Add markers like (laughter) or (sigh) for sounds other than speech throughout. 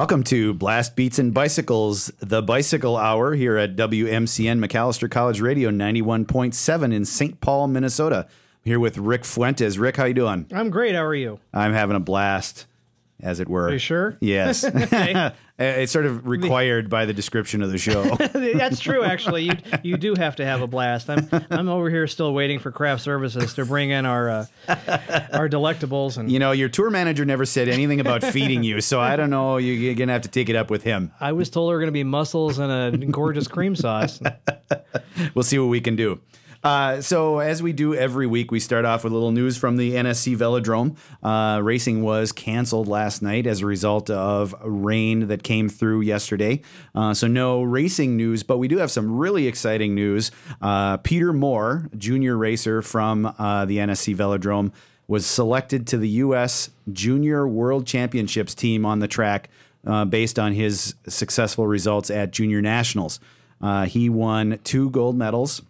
Welcome to Blast Beats and Bicycles, the Bicycle Hour here at WMCN Macalester College Radio 91.7 in St. Paul, Minnesota. I'm here with Rick Fuentes. Rick, how you doing? I'm great. How are you? I'm having a blast, as it were. Are you sure? Yes. (laughs) (laughs) it's sort of required by the description of the show. (laughs) That's true. Actually, you you do have to have a blast. I'm I'm over here still waiting for craft services to bring in our uh, our delectables and you know, your tour manager never said anything about feeding you, so I don't know. You- You're going to have to take it up with him. I was told there were going to be mussels and a gorgeous cream sauce. we'll see what we can do. Uh, so, as we do every week, we start off with a little news from the NSC Velodrome. Uh, racing was canceled last night as a result of rain that came through yesterday. Uh, so, no racing news, but we do have some really exciting news. Uh, Peter Moore, junior racer from uh, the NSC Velodrome, was selected to the U.S. Junior World Championships team on the track uh, based on his successful results at Junior Nationals. He won two gold medals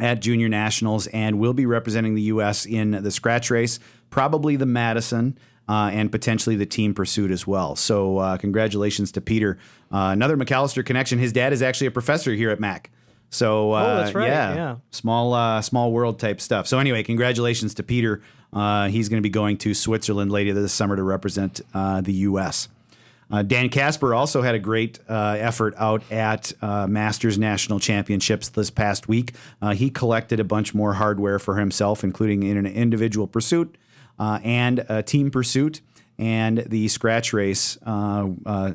at Junior Nationals and will be representing the U.S. in the scratch race, probably the Madison. Uh, and potentially the team pursuit as well. So, uh, congratulations to Peter. Uh, another Macalester connection. His dad is actually a professor here at Mac. So, uh, Oh, that's right, yeah. small, uh, small world type stuff. So, anyway, congratulations to Peter. Uh, he's going to be going to Switzerland later this summer to represent uh, the U.S. Uh, Dan Casper also had a great uh, effort out at uh, Masters National Championships this past week. Uh, he collected a bunch more hardware for himself, including in an individual pursuit uh, and a team pursuit and the scratch race uh,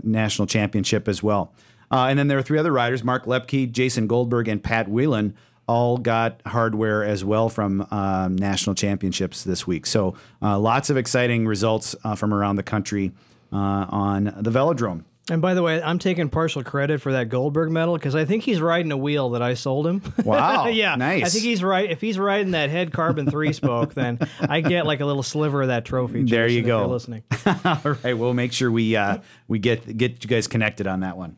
national championship as well. And then there are three other riders: Mark Lepke, Jason Goldberg, and Pat Whelan. All got hardware as well from um, national championships this week. So uh, lots of exciting results uh, from around the country on the velodrome. And by the way, I'm taking partial credit for that Goldberg medal because I think he's riding a wheel that I sold him. (laughs) Wow, (laughs) yeah, nice. I think he's right. If he's riding that HED carbon three spoke, then I get like a little sliver of that trophy. There you go. listening. (laughs) All right, we'll make sure we uh, we get get you guys connected on that one.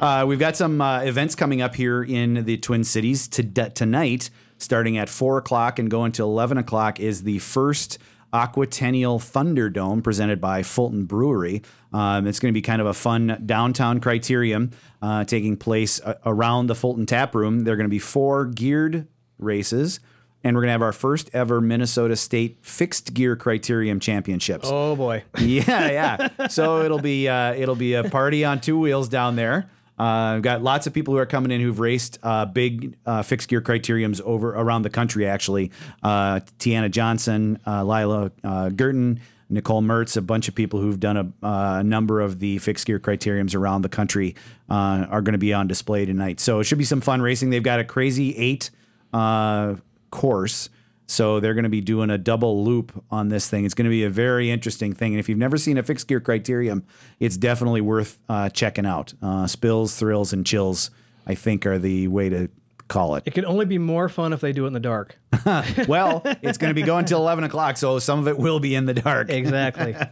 Uh, we've got some uh, events coming up here in the Twin Cities to, tonight, starting at four o'clock and going to eleven o'clock. Is the first Aquatennial Thunderdome presented by Fulton Brewery. Um, it's going to be kind of a fun downtown criterium uh, taking place a- around the Fulton Tap Room. There are going to be four geared races. And we're going to have our first ever Minnesota State Fixed Gear Criterium Championships. Oh boy. (laughs) Yeah, yeah. So it'll be uh, it'll be a party on two wheels down there. Uh, got lots of people who are coming in who've raced uh, big uh, fixed gear criteriums over around the country. Actually, uh, Tiana Johnson, uh, Lila uh, Girton, Nicole Mertz, a bunch of people who've done a, uh, a number of the fixed gear criteriums around the country uh, are going to be on display tonight. So it should be some fun racing. They've got a crazy eight uh, course. So they're going to be doing a double loop on this thing. It's going to be a very interesting thing. And if you've never seen a fixed gear criterium, it's definitely worth uh, checking out. Uh, spills, thrills, and chills, I think, are the way to call it. It can only be more fun if they do it in the dark. (laughs) well, it's going to be going till 11 o'clock, so some of it will be in the dark. Exactly. (laughs)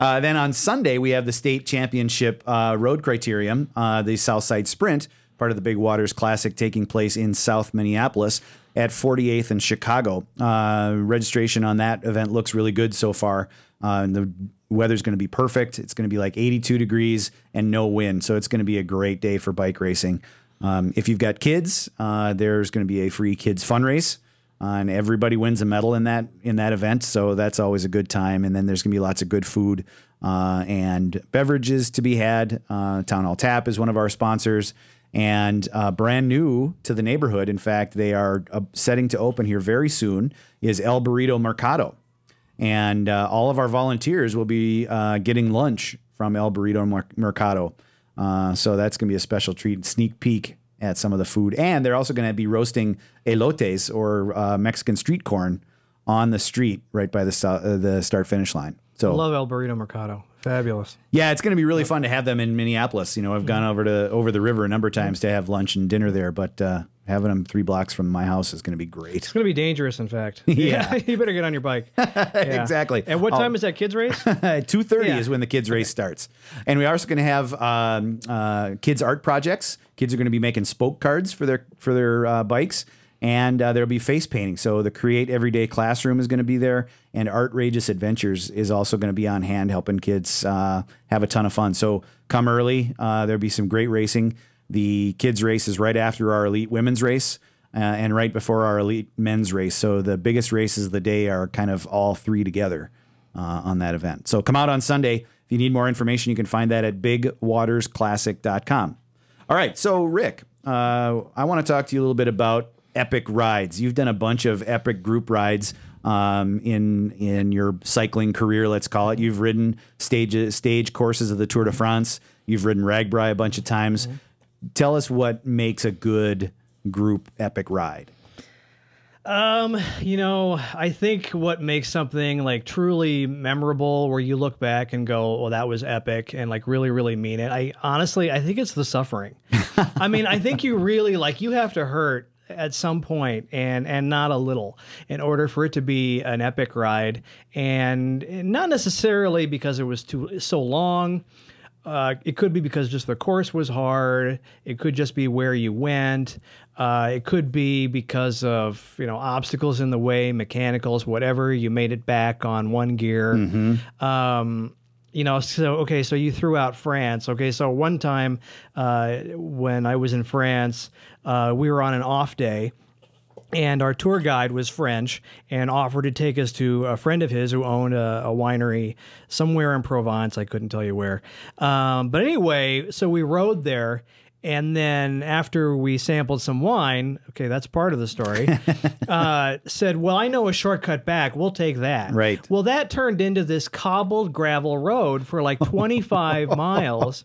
Uh, then on Sunday, we have the state championship uh, road criterium, uh, the Southside Sprint, part of the Big Waters Classic, taking place in South Minneapolis at 48th and Chicago. Uh, registration on that event looks really good so far. Uh, and the weather's going to be perfect. It's going to be like 82 degrees and no wind, so it's going to be a great day for bike racing. Um, if you've got kids, uh, there's going to be a free kids fun race uh, and everybody wins a medal in that in that event. So that's always a good time. And then there's gonna be lots of good food uh, and beverages to be had. Uh, Town Hall Tap is one of our sponsors, and uh, brand new to the neighborhood. In fact, they are uh, setting to open here very soon. Is El Burrito Mercado, and uh, all of our volunteers will be uh, getting lunch from El Burrito Mer- Mercado. Uh, so that's going to be a special treat, sneak peek at some of the food. And they're also going to be roasting elotes or uh, Mexican street corn on the street right by the, the start finish line. So I Love El Burrito Mercado. Fabulous. yeah, it's going to be really fun to have them in Minneapolis. You know, I've gone over to over the river a number of times to have lunch and dinner there, but uh, having them three blocks from my house is going to be great. It's going to be dangerous, in fact. (laughs) Yeah. (laughs) you better get on your bike. (laughs) Yeah. Exactly. And what I'll- time is that kids race? Two thirty Yeah. is when the kids race starts, and we're also going to have um, uh, kids art projects. Kids are going to be making spoke cards for their for their uh, bikes, and uh, there'll be face painting. So the Create Everyday Classroom is going to be there, and Artrageous Adventures is also going to be on hand, helping kids uh, have a ton of fun. So come early. Uh, there'll be some great racing. The kids race is right after our elite women's race. Uh, and right before our elite men's race. So the biggest races of the day are kind of all three together uh, on that event. So come out on Sunday. If you need more information, you can find that at bigwatersclassic.com. All right. So, Rick, uh, I want to talk to you a little bit about epic rides. You've done a bunch of epic group rides um, in in your cycling career, let's call it. You've ridden stage stage courses of the Tour de France. You've ridden RAGBRAI a bunch of times. Mm-hmm. Tell us what makes a good group epic ride. Um, you know, I think what makes something like truly memorable where you look back and go, well, that was epic and like really, really mean it. I honestly, I think it's the suffering. (laughs) I mean, I think you really like, you have to hurt at some point and and not a little in order for it to be an epic ride and not necessarily because it was too so long uh, it could be because just the course was hard. It could just be where you went. Uh, it could be because of you know obstacles in the way, mechanicals, whatever. You made it back on one gear. Mm-hmm. Um, you know, so okay, so you threw out France. Okay, so one time uh, when I was in France, uh, we were on an off day and our tour guide was French and offered to take us to a friend of his who owned a, a winery somewhere in Provence. I couldn't tell you where. Um, but anyway, so we rode there and then after we sampled some wine, okay, that's part of the story, (laughs) uh, said, Well, I know a shortcut back. We'll take that. Right. Well, that turned into this cobbled gravel road for like 25 miles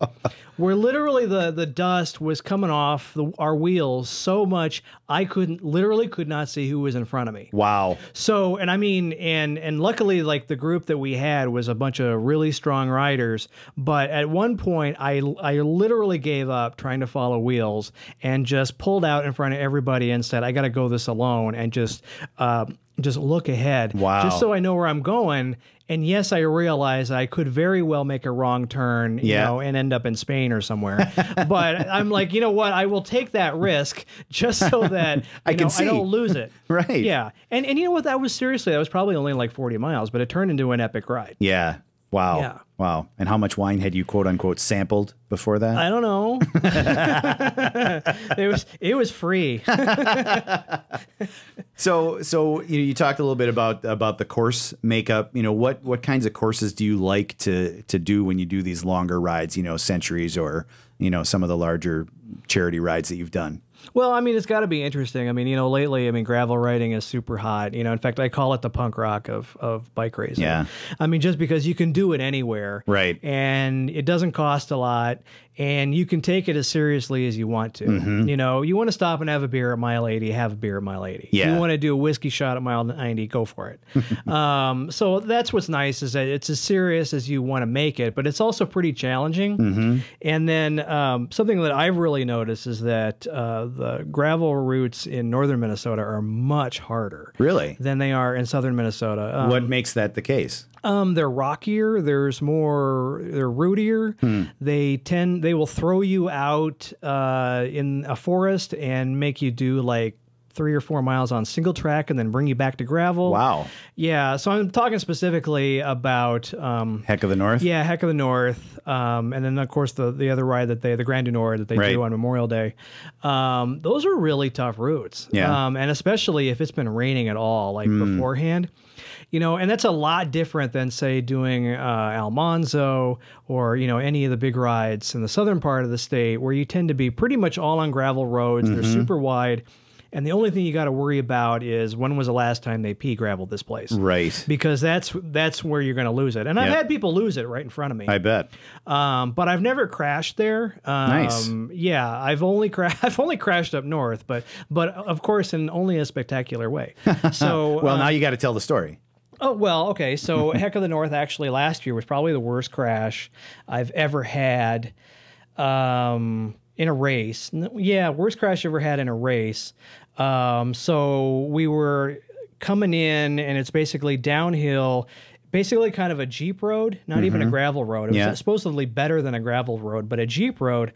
where literally the, the dust was coming off the, our wheels so much I couldn't, literally could not see who was in front of me. Wow. So, and I mean, and, and luckily, like the group that we had was a bunch of really strong riders. But at one point, I, I literally gave up trying to follow wheels and just pulled out in front of everybody and said, I got to go this alone and just, uh, just look ahead. Wow. Just so I know where I'm going. And yes, I realize I could very well make a wrong turn, you Yeah. know, and end up in Spain or somewhere. (laughs) but I'm like, you know what? I will take that risk just so (laughs) that I you can know, see. I don't lose it. (laughs) Right. Yeah. And and you know what? That was seriously, that was probably only like 40 miles, but it turned into an epic ride. Yeah. Wow. Yeah. Wow. And how much wine had you quote unquote sampled before that? I don't know. (laughs) it was it was free. (laughs) So, so you, you talked a little bit about about the course makeup. You know, what what kinds of courses do you like to to do when you do these longer rides? You know, centuries or you know some of the larger charity rides that you've done. Well, I mean, it's got to be interesting. I mean, you know, lately, I mean, gravel riding is super hot. You know, in fact, I call it the punk rock of, of bike racing. Yeah. I mean, just because you can do it anywhere. Right. And it doesn't cost a lot. And you can take it as seriously as you want to. Mm-hmm. You know, you want to stop and have a beer at mile 80, have a beer at mile 80. Yeah. You want to do a whiskey shot at mile 90, go for it. (laughs) um, so that's what's nice is that it's as serious as you want to make it, but it's also pretty challenging. Mm-hmm. And then um, something that I've really noticed is that uh, the gravel routes in northern Minnesota are much harder Really? than they are in southern Minnesota. Um, what makes that the case? Um, they're rockier. There's more. They're rootier. They tend. They will throw you out uh, in a forest and make you do like three or four miles on single track and then bring you back to gravel. Wow. Yeah. So I'm talking specifically about. Um, Heck of the North. yeah, Heck of the North, um, and then of course the the other ride that they the Grand du Nord that they Right. do on Memorial Day. Um, those are really tough routes. Yeah. Hmm. um, and especially if it's been raining at all, like beforehand. You know, and that's a lot different than say doing uh, Almanzo or you know any of the big rides in the southern part of the state, where you tend to be pretty much all on gravel roads. They're Mm-hmm. super wide, and the only thing you got to worry about is when was the last time they pea gravelled this place Right. because that's that's where you're going to lose it. And I've Yep. had people lose it right in front of me. I bet. um, but I've never crashed there. Um, Nice. Yeah, I've only cra- (laughs) I've only crashed up north, but but of course in only a spectacular way. (laughs) So Well, uh, now you got to tell the story. Oh well, okay. So (laughs) Heck of the North actually last year was probably the worst crash I've ever had um, in a race. Yeah, worst crash ever had in a race. Um, so we were coming in, and it's basically downhill. Basically, kind of a jeep road, not even a gravel road. It was Yeah. supposedly better than a gravel road, but a jeep road.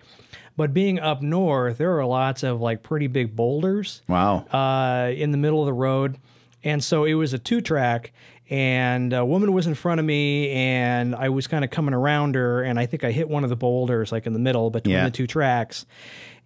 But being up north, there are lots of like pretty big boulders Wow. uh, in the middle of the road. And so it was a two track, and a woman was in front of me, and I was kind of coming around her, and I think I hit one of the boulders, like in the middle between Yeah. the two tracks.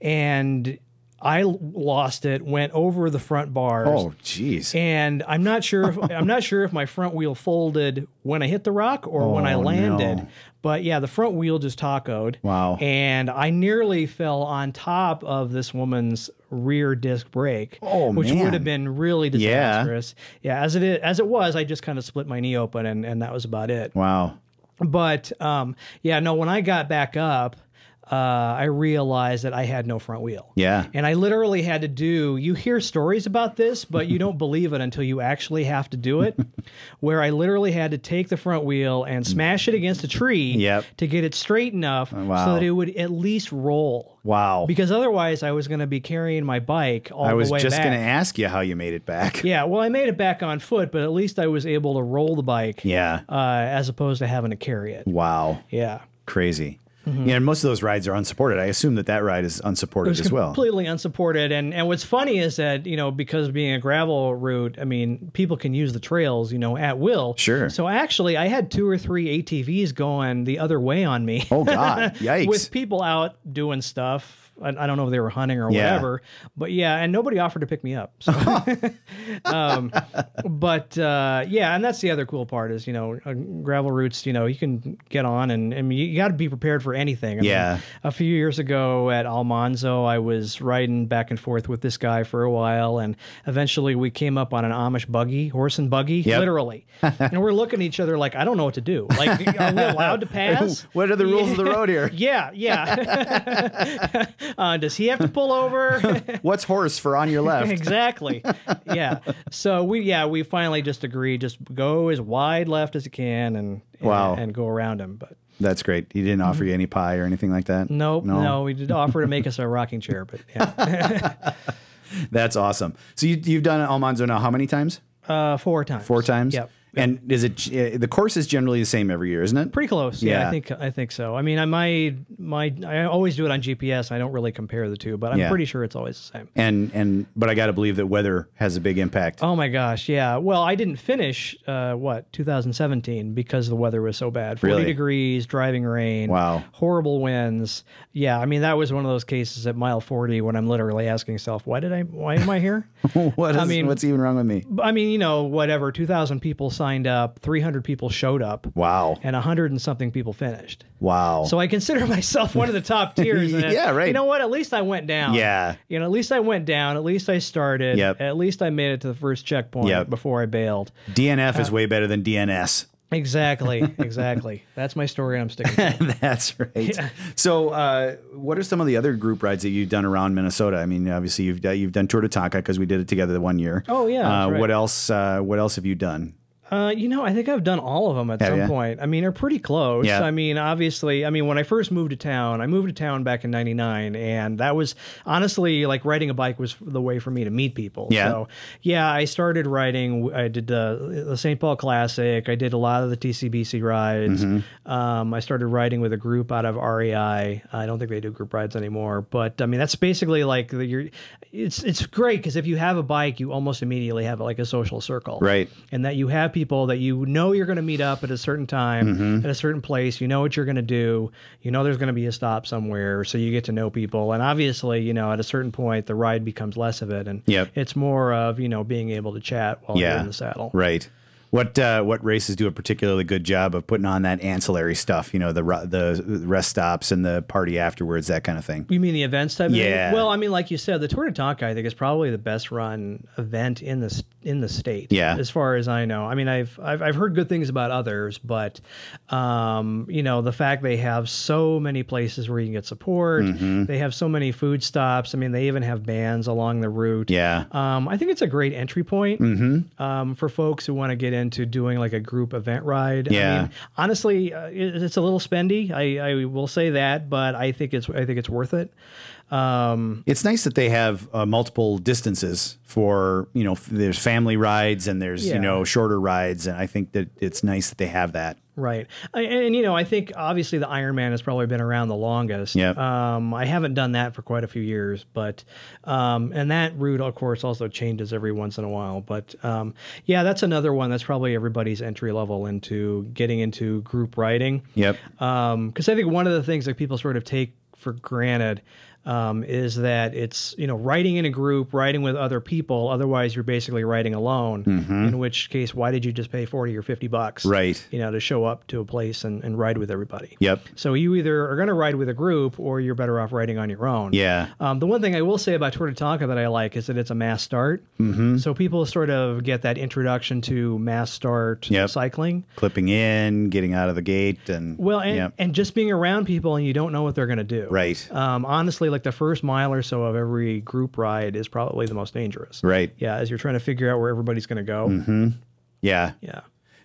And I lost it, went over the front bars. oh, jeez. And I'm not sure if I'm not sure if my front wheel folded when I hit the rock or when I Oh, landed. no. But yeah, the front wheel just tacoed. Wow. And I nearly fell on top of this woman's rear disc brake. Oh, which man. would have been really disastrous. Yeah. as it is, as it was, I just kind of split my knee open and, and that was about it. Wow. But um, yeah, no, when I got back up, uh, I realized that I had no front wheel. Yeah. And I literally had to do, you hear stories about this, but you don't (laughs) believe it until you actually have to do it. (laughs) where I literally had to take the front wheel and smash it against a tree Yep. to get it straight enough wow. so that it would at least roll. Wow. Because otherwise, I was going to be carrying my bike all I the way back. I was just going to ask you how you made it back. Yeah, well, I made it back on foot, but at least I was able to roll the bike Yeah. uh, as opposed to having to carry it. Wow. Yeah. Crazy. Yeah, and most of those rides are unsupported. I assume that that ride is unsupported Mm-hmm. As well. completely unsupported. And and what's funny is that you know because being a gravel route, I mean people can use the trails you know at will. Sure. So actually, I had two or three ATVs going the other way on me. Oh God! (laughs) Yikes! with people out doing stuff. I, I don't know if they were hunting or Yeah. whatever, but yeah, and nobody offered to pick me up. So. (laughs) um, but uh, yeah, and that's the other cool part is you know uh, gravel routes. You know you can get on and, and you got to be prepared for anything. I mean, Yeah. a few years ago at Almanzo, I was riding back and forth with this guy for a while, and eventually we came up on an Amish buggy, horse and buggy, Yep. literally. (laughs) and we're looking at each other like, I don't know what to do. Like, are we allowed to (laughs) pass? what are the rules of the road here? Yeah, yeah. Uh, does he have to pull over? (laughs) What's horse for on your (laughs) left? exactly. Yeah. So we, yeah, we finally just agreed, just go as wide left as you can, and Wow. and, and go around him. But That's great. He didn't offer you any pie or anything like that. nope, no, we did offer to make us a rocking chair, but yeah, (laughs) That's awesome. So you, you've done Almanzo now how many times? uh, four times. Four times. Yep. And is it uh, the course is generally the same every year, isn't it? Pretty close. Yeah, Yeah. I think I think so. I mean, I my my I always do it on GPS. I don't really compare the two, but I'm Yeah. pretty sure it's always the same. And and but I got to believe that weather has a big impact. Oh my gosh, yeah. Well, I didn't finish uh, what 2017 because the weather was so bad. 40 Really? degrees, driving rain, Wow. horrible winds. Yeah, I mean that was one of those cases at mile 40 when I'm literally asking myself, why did I? Why am I here? (laughs) what is, I mean- what's even wrong with me? I mean, you know, whatever. 2,000 people signed up, 300 people showed up, Wow. and 100 and something people finished. Wow. So I consider (laughs) myself one of the top (laughs) tiers. Yeah, right. You know what? At least I went down. Yeah. You know, at least I went down. At least I started. Yep. At least I made it to the first checkpoint Yep. before I bailed. DNF Uh, is way better than DNS. Exactly. (laughs) Exactly. That's my story. and I'm sticking. to. That's right. Yeah. So, uh, what are some of the other group rides that you've done around Minnesota? I mean, obviously you've done, you've done Tour de Tonka because we did it together the one year. Oh, yeah, Uh, right. What else? Uh, what else have you done? Uh, you know, I think I've done all of them at Have some ya? point. I mean, they're pretty close. Yeah. I mean, obviously, I mean, when I first moved to town, I moved to town back in '99, and that was honestly like riding a bike was the way for me to meet people. Yeah. So, yeah, I started riding. I did uh, the St. Paul Classic. I did a lot of the TCBC rides. Mm-hmm. Um, I started riding with a group out of REI. I don't think they do group rides anymore, but I mean, that's basically like the, you're. It's it's great because if you have a bike, you almost immediately have like a social circle Right. and that you have people that you know you're going to meet up at a certain time Mm-hmm. at a certain place you know what you're going to do you know there's going to be a stop somewhere so you get to know people and obviously you know at a certain point the ride becomes less of it and Yep. it's more of you know being able to chat while you're in the saddle Right. What uh, what races do a particularly good job of putting on that ancillary stuff? You know, the the rest stops and the party afterwards, that kind of thing. You mean the events type? of thing? Yeah. Well, I mean, like you said, the Tour de Tonka, I think, is probably the best run event in the in the state. Yeah. As far as I know, I mean, I've I've, I've heard good things about others, but um, you know, the fact they have so many places where you can get support, Mm-hmm. they have so many food stops. I mean, they even have bands along the route. Yeah. Um, I think it's a great entry point Mm-hmm. um, for folks who want to get into doing like a group event ride. Yeah. I mean, honestly, uh, it, it's a little spendy. I, I will say that, but I think it's I think it's worth it. Um, It's nice that they have uh, multiple distances for you know. f- There's family rides and there's Yeah. you know shorter rides, and I think that it's nice that they have that. Right. I- And, you know, I think obviously the Ironman has probably been around the longest. Yep. Um, I haven't done that for quite a few years, but, um, and that route, of course, also changes every once in a while. But, um, yeah, that's another one that's probably everybody's entry level into getting into group riding. Yep. Because I think one of the things that people sort of take for granted um, is that it's you know writing in a group, writing with other people. Otherwise, you're basically writing alone. In which case, why did you just pay forty or fifty bucks? Mm-hmm. Right. You know, to show up to a place and, and ride with everybody. Yep. So you either are going to ride with a group, or you're better off riding on your own. Yeah. Um, the one thing I will say about Tour de Tonka that I like is that it's a mass start. Mm-hmm. So people sort of get that introduction to mass start Yep. cycling. Clipping in, getting out of the gate, and Well, and, yep. and just being around people and you don't know what they're going to do. Right. Um, honestly, like the first mile or so of every group ride is probably the most dangerous. right. Yeah, as you're trying to figure out where everybody's going to go. Mm-hmm. Yeah. Yeah.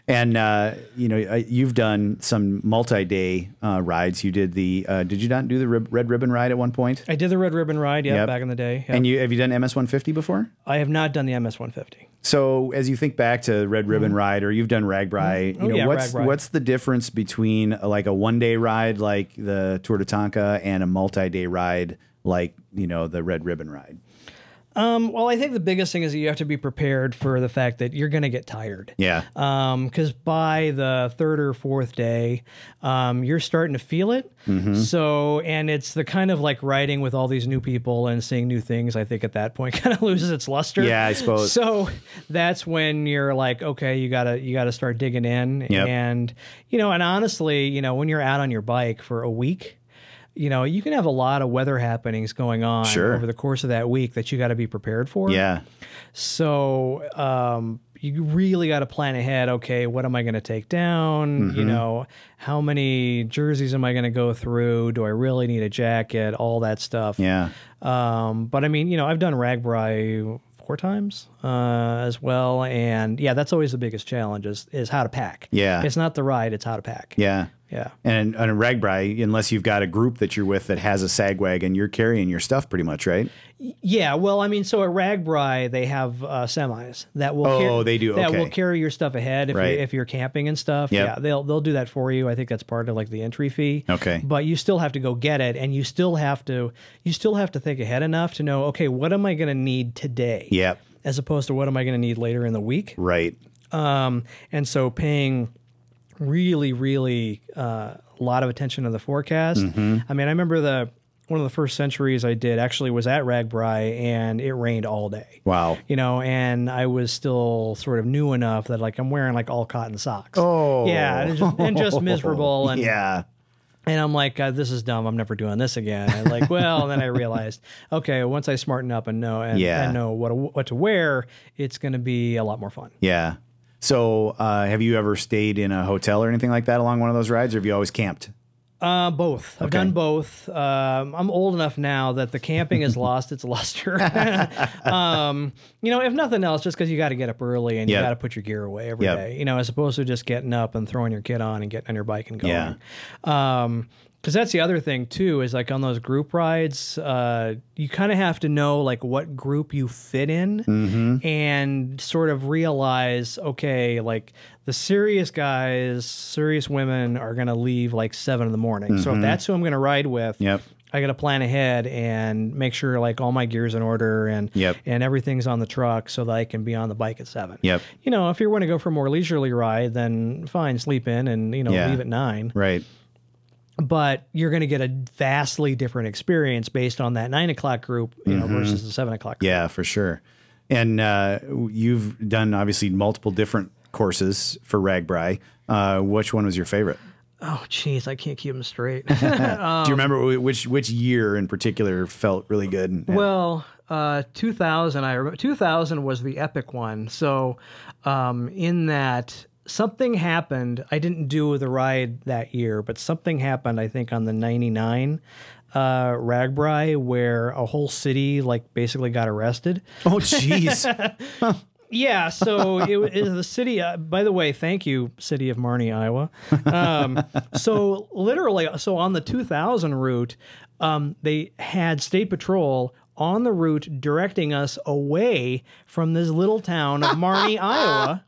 And uh, you know, uh, you've done some multi-day uh, rides. You did the. Uh, did you not do the rib- red ribbon ride at one point? I did the Red Ribbon Ride, yeah, Yep. back in the day. yeah. And you have you done MS 150 before? I have not done the MS 150. So as you think back to Red Ribbon Ride, or you've done RAGBRAI, Oh, you know yeah, what's RAGBRAI. what's the difference between uh, like a one day ride like the Tour de Tonka and a multi day ride like you know the Red Ribbon Ride? Um, well, I think the biggest thing is that you have to be prepared for the fact that you're going to get tired. Yeah, because by the third or fourth day, um, you're starting to feel it. Mm-hmm. So, and it's the kind of like riding with all these new people and seeing new things. I think at that point (laughs) kind of loses its luster. Yeah, I suppose. So that's when you're like, okay, you gotta you gotta start digging in, Yep. and you know, and honestly, you know, when you're out on your bike for a week. You know, you can have a lot of weather happenings going on Sure. over the course of that week that you got to be prepared for. yeah, So um, you really got to plan ahead. Okay, what am I going to take down? Mm-hmm. You know, how many jerseys am I going to go through? Do I really need a jacket? All that stuff. yeah, Um, but I mean, you know, I've done RAGBRAI four times uh, as well, and yeah, that's always the biggest challenge is is how to pack. Yeah. it's not the ride; it's how to pack. yeah. Yeah. And on a RAGBRAI, unless you've got a group that you're with that has a sag wagon, you're carrying your stuff pretty much, right? Yeah, well, I mean, so at RAGBRAI they have uh, semis that will. Oh, they do, That will carry your stuff ahead if Right. you're, if you're camping and stuff. Yep. Yeah, they'll they'll do that for you. I think that's part of like the entry fee. Okay. But you still have to go get it, and you still have to you still have to think ahead enough to know, okay, what am I going to need today? Yep. As opposed to what am I going to need later in the week? Right. Um, and so paying really, really uh, a lot of attention to the forecast. Mm-hmm. I mean, I remember the one of the first centuries I did actually was at RAGBRAI, and it rained all day. Wow. You know, and I was still sort of new enough that like I'm wearing like all cotton socks. Oh. yeah, and just, and just (laughs) miserable. And Yeah. and I'm like, uh, this is dumb. I'm never doing this again. And like, well, then I realized, okay, once I smarten up and know and, Yeah. and know what what to wear, it's going to be a lot more fun. Yeah. So, uh, have you ever stayed in a hotel or anything like that along one of those rides, or have you always camped? Uh, both. I've Okay. done both. Um, I'm old enough now that the camping has (laughs) lost its luster. (laughs) um, you know, if nothing else, just because you got to get up early and you got to put your gear away every day. Yep. You know, as opposed to just getting up and throwing your kit on and getting on your bike and going. Yeah. Um, because that's the other thing too is like on those group rides, uh, you kind of have to know like what group you fit in Mm-hmm. and sort of realize, okay, like the serious guys, serious women are gonna leave like seven in the morning. So if that's who I'm gonna ride with, Mm-hmm. Yep. I got to plan ahead and make sure like all my gear's in order and Yep. and everything's on the truck so that I can be on the bike at seven. Yep. You know, if you want to go for a more leisurely ride, then fine, sleep in and you know Yeah. leave at nine Right. But you're going to get a vastly different experience based on that nine o'clock group, you know, versus the seven o'clock. Group. Mm-hmm. Yeah, for sure. And uh, you've done obviously multiple different courses for RAGBRAI. Uh, which one was your favorite? Oh, jeez, I can't keep them straight. (laughs) Do (laughs) you remember which which year in particular felt really good? well, uh, 2000, I remember 2000 was the epic one. So, um, in that something happened, I didn't do the ride that year, but something happened. I think on the 99 uh, RAGBRAI where a whole city like basically got arrested. oh, jeez. (laughs) Yeah, so it wa- is the city. Uh, by the way, thank you, city of Marne, Iowa. Um, so literally, so on the 2000 route, um, they had state patrol on the route directing us away from this little town of (laughs) Marne, Iowa.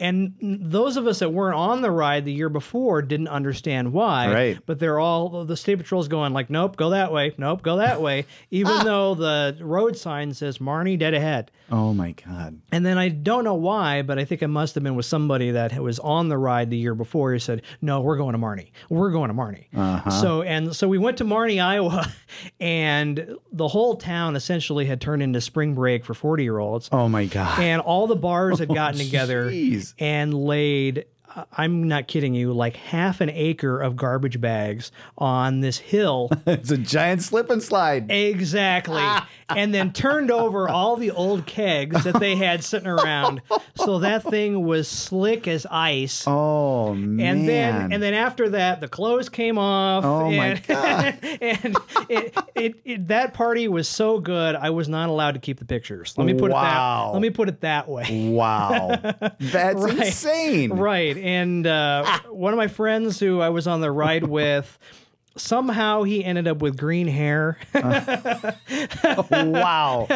And those of us that weren't on the ride the year before didn't understand why. Right. But they're all the state patrol's going like, nope, go that way, nope, go that way, (laughs) even though the road sign says Marne dead ahead. Oh my god. And then I don't know why, but I think it must have been with somebody that was on the ride the year before. He said, "No, we're going to Marne. We're going to Marne." Uh-huh. So and so we went to Marne, (laughs) Iowa, and the whole town essentially had turned into spring break for forty year olds, Oh my god. and all the bars had (laughs) gotten oh, together jeez. And laid. I'm not kidding you, like half an acre of garbage bags on this hill (laughs) it's a giant slip and slide. Exactly. Ah. and then turned over all the old kegs that they had sitting around. So that thing was slick as ice. Oh man. and then and then after that the clothes came off. Oh, my and, God. (laughs) and it, it, it that party was so good I was not allowed to keep the pictures. Let me put it Wow. that let me put it that way. wow. (laughs) That's Right. insane. Right. And uh, (laughs) one of my friends who I was on the ride with somehow he ended up with green hair. (laughs) Wow.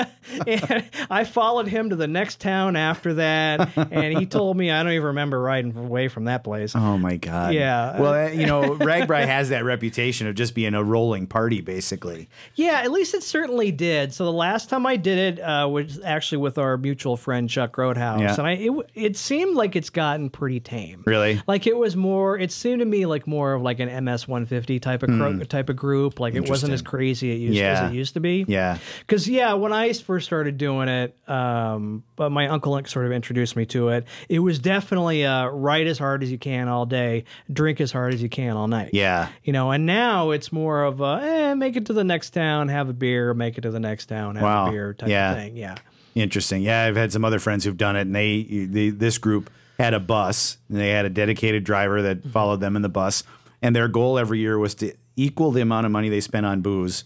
and (laughs) I followed him to the next town after that, and he told me I don't even remember riding away from that place. Oh my god. Yeah. Well, uh, you know, RAGBRAI has that reputation of just being a rolling party, basically. Yeah, at least it certainly did. So the last time I did it uh, was actually with our mutual friend Chuck Roadhouse, Yeah. and I it, it seemed like it's gotten pretty tame. Really? Like it was more. It seemed to me like more of like an MS 150 type of cro- type of group. Like it wasn't as crazy it used, Yeah. as it used to be. Yeah. Because yeah, when I first started doing it, um, but my uncle sort of introduced me to it. It was definitely uh, ride as hard as you can all day, drink as hard as you can all night. Yeah. You know, and now it's more of a eh, make it to the next town, have a beer, make it to the next town, have Wow. a beer type Yeah. of thing. Yeah. Interesting. Yeah, I've had some other friends who've done it, and they, they this group had a bus, and they had a dedicated driver that Mm-hmm. followed them in the bus, and their goal every year was to equal the amount of money they spent on booze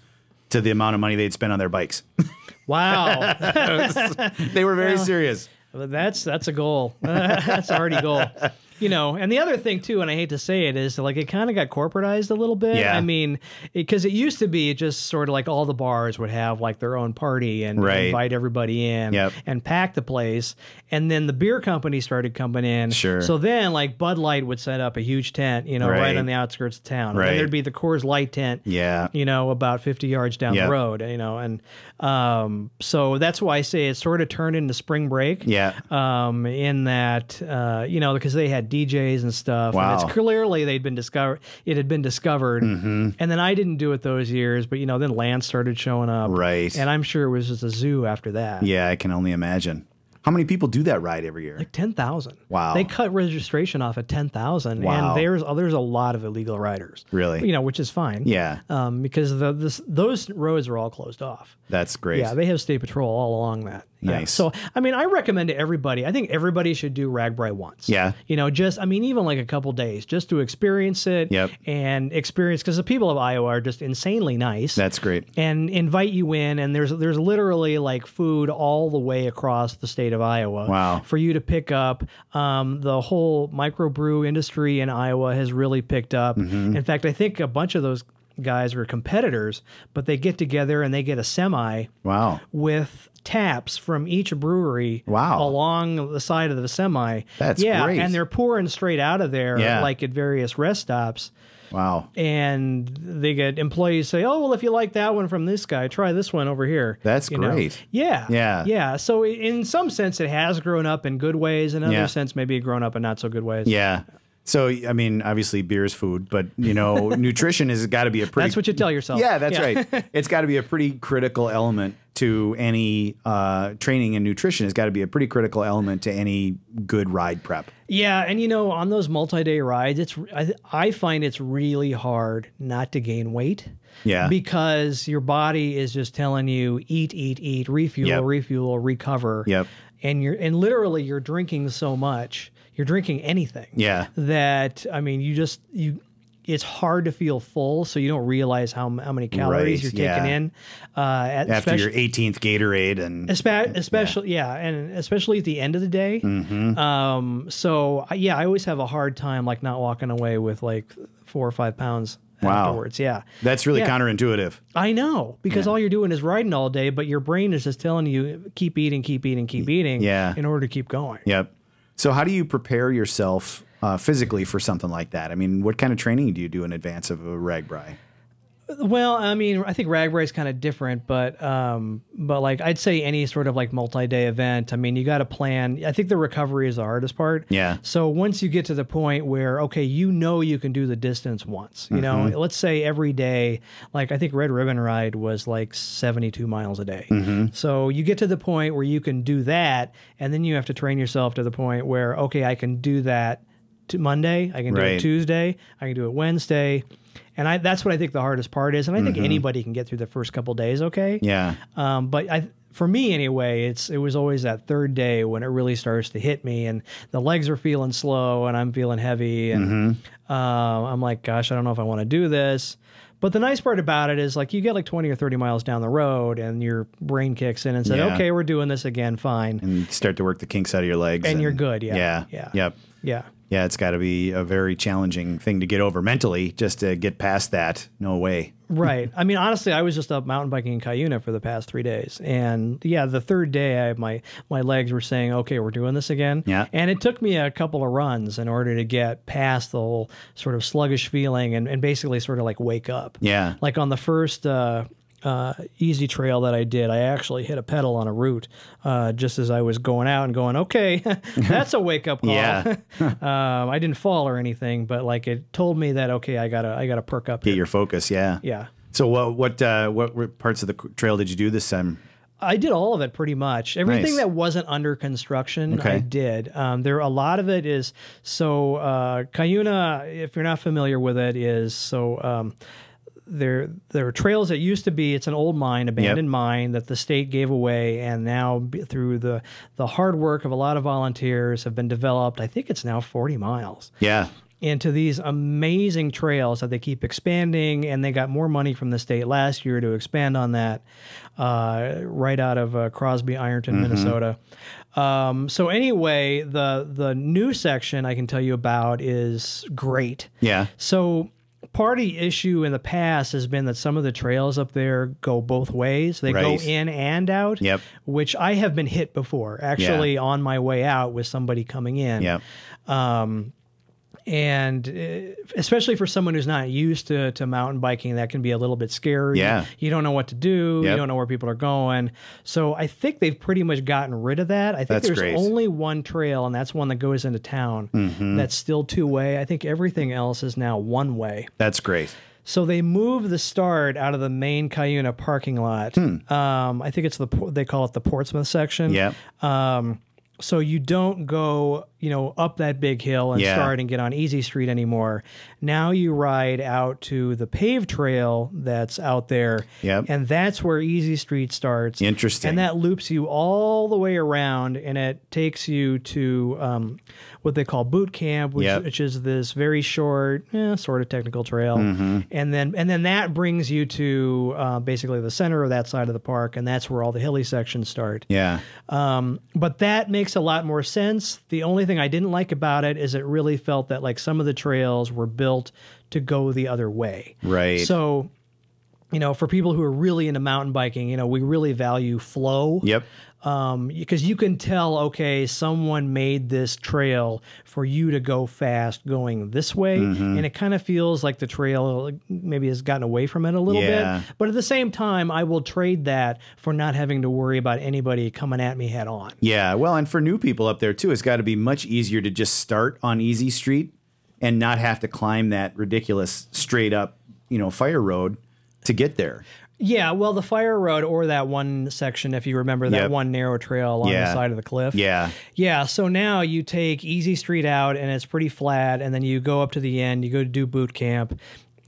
to the amount of money they'd spent on their bikes. (laughs) Wow. (laughs) they were very serious. Well, that's that's a goal. (laughs) that's already a goal. You know, and the other thing too, and I hate to say it, is like it kind of got corporatized a little bit. Yeah. I mean, because it, used to be just sort of like all the bars would have like their own party and Right. invite everybody in Yep. and pack the place, and then the beer company started coming in. Sure. So then, like Bud Light would set up a huge tent, you know, right, Right. on the outskirts of town. And Right. then there'd be the Coors Light tent Yeah. you know, about 50 yards down Yep. the road, you know, and um, so that's why I say it sort of turned into spring break. Yeah. Um, in that, uh, you know, because they had DJs and stuff. Wow. And it's clearly they'd been discovered, it had been discovered. Mm-hmm. And then I didn't do it those years, but, you know, then Lance started showing up. Right. And I'm sure it was just a zoo after that. Yeah, I can only imagine. How many people do that ride every year? Like 10,000. Wow. They cut registration off at 10,000. Wow. And there's, there's a lot of illegal riders. Really? You know, which is fine. Yeah, Um, because the, this, those roads are all closed off. that's great. Yeah, they have state patrol all along that. Yeah. Nice. So, I mean, I recommend to everybody. I think everybody should do RAGBRAI once. Yeah. You know, just I mean, even like a couple days, just to experience it. Yep. And experience because the people of Iowa are just insanely nice. That's great. and invite you in, and there's there's literally like food all the way across the state of Iowa. Wow. For you to pick up, um, the whole microbrew industry in Iowa has really picked up. Mm-hmm. In fact, I think a bunch of those guys were competitors, but they get together and they get a semi Wow. with taps from each brewery Wow. along the side of the semi. That's yeah, great. and they're pouring straight out of there Yeah. like at various rest stops. Wow. And they get employees say, "Oh, well, if you like that one from this guy, try this one over here." That's You know? great. Yeah, Yeah. yeah. So in some sense, it has grown up in good ways. In other Yeah. sense, maybe grown up in not so good ways. Yeah. So I mean, obviously, beer is food, but you know, (laughs) nutrition has got to be a pretty. That's what you tell yourself. Yeah, that's right. (laughs) It's got to be a pretty critical element to any uh, training and nutrition. Has got to be a pretty critical element to any good ride prep. Yeah, and you know, on those multi-day rides, it's I, I find it's really hard not to gain weight. Yeah. Because your body is just telling you eat, eat, eat, refuel, Yep. refuel, recover. Yep. And you're and literally you're drinking so much, you're drinking anything. Yeah. That I mean, you just you it's hard to feel full, so you don't realize how how many calories Right, you're taking yeah. in. Uh, at, After your 18th Gatorade and Espe- especially yeah. and especially at the end of the day Mm-hmm. um so yeah i always have a hard time like not walking away with like four or five pounds Wow. afterwards yeah that's really Yeah. counterintuitive. i know because all you're doing is riding all day but your brain is just telling you keep eating keep eating keep eating yeah. in order to keep going Yep. So how do you prepare yourself uh, physically for something like that? I mean, what kind of training do you do in advance of a RAGBRAI? Well, I mean, I think RAGBRAI is kind of different, but um, but like I'd say any sort of like multi-day event. I mean, you got to plan. I think the recovery is the hardest part. Yeah. So once you get to the point where okay, you know you can do the distance once. You Mm-hmm. know, let's say every day. Like I think Red Ribbon Ride was like seventy-two miles a day. Mm-hmm. So you get to the point where you can do that, and then you have to train yourself to the point where okay, I can do that. To Monday, I can do Right. it Tuesday, I can do it Wednesday, and I that's what I think the hardest part is. And I think Mm-hmm. anybody can get through the first couple days okay. Yeah. Um, but I, for me anyway, it's it was always that third day when it really starts to hit me, and the legs are feeling slow, and I'm feeling heavy, and Mm-hmm. uh, I'm like, gosh, I don't know if I want to do this. But the nice part about it is like you get like 20 or 30 miles down the road, and your brain kicks in and says, Yeah. okay, we're doing this again, fine, And start to work the kinks out of your legs. and you're good. Yeah, Yeah. yeah, Yep. yeah. Yeah, it's got to be a very challenging thing to get over mentally just to get past that. No way. (laughs) right. I mean, honestly, I was just up mountain biking in Cuyuna for the past three days, and yeah, the third day, I, my my legs were saying, "Okay, we're doing this again." Yeah. And it took me a couple of runs in order to get past the whole sort of sluggish feeling and, and basically sort of like wake up. Yeah. Like on the first uh, uh, easy trail that I did, I actually hit a pedal on a route uh, just as I was going out and going, okay, (laughs) that's a wake up call. Yeah. (laughs) um, I didn't fall or anything, but like it told me that okay, I gotta I gotta perk up. Get here. your focus. Yeah. yeah. So what what uh, what parts of the trail did you do this time? I did all of it pretty much. Everything Nice. that wasn't under construction, Okay. I did. Um, there, a lot of it is so. Uh, Cuyuna, if you're not familiar with it, is so. Um, there, there are trails that used to be. It's an old mine, abandoned mine that the state gave away, and now through the the hard work of a lot of volunteers have been developed. I think it's now 40 miles Yeah. into these amazing trails that they keep expanding, and they got more money from the state last year to expand on that, uh, right out of uh, Crosby, Ironton, Minnesota. Um, so anyway, the the new section I can tell you about is great. Yeah. So party issue in the past has been that some of the trails up there go both ways. They go in and out. Yep. Which I have been hit before, actually on my way out with somebody coming in Yeah. Um, and uh, especially for someone who's not used to, to mountain biking that can be a little bit scary Yeah. you don't know what to do you don't know where people are going so i think they've pretty much gotten rid of that i think That's there's great. Mm-hmm. only one trail and that's one that goes into town that's still two way i think everything else is now one way That's great. so they move the start out of the main Cuyuna parking lot. Hmm. Um, I think it's the they call it the Portsmouth section. Yeah. Um, so you don't go, you know, up that big hill and Yeah. start and get on Easy Street anymore. Now you ride out to the paved trail that's out there. Yep. And that's where Easy Street starts. Interesting. And that loops you all the way around and it takes you to um, what they call boot camp, which, Yep. which is this very short, eh, sort of technical trail. Mm-hmm. And then and then that brings you to uh, basically the center of that side of the park, and that's where all the hilly sections start. Yeah. Um, but that makes a lot more sense. The only thing I didn't like about it is it really felt that like some of the trails were built to go the other way. Right. So, you know, for people who are really into mountain biking, you know, we really value flow. Yep. Um, because you can tell, okay, someone made this trail for you to go fast going this way, Mm-hmm. and it kind of feels like the trail maybe has gotten away from it a little Yeah. bit. But at the same time, I will trade that for not having to worry about anybody coming at me head on. Yeah, well, and for new people up there too, it's got to be much easier to just start on Easy Street and not have to climb that ridiculous straight up, you know, fire road to get there. Yeah, well, the fire road or that one section, if you remember that Yep. one narrow trail along the side of the cliff. Yeah, Yeah, so now you take Easy Street out and it's pretty flat, and then you go up to the end, you go to do boot camp.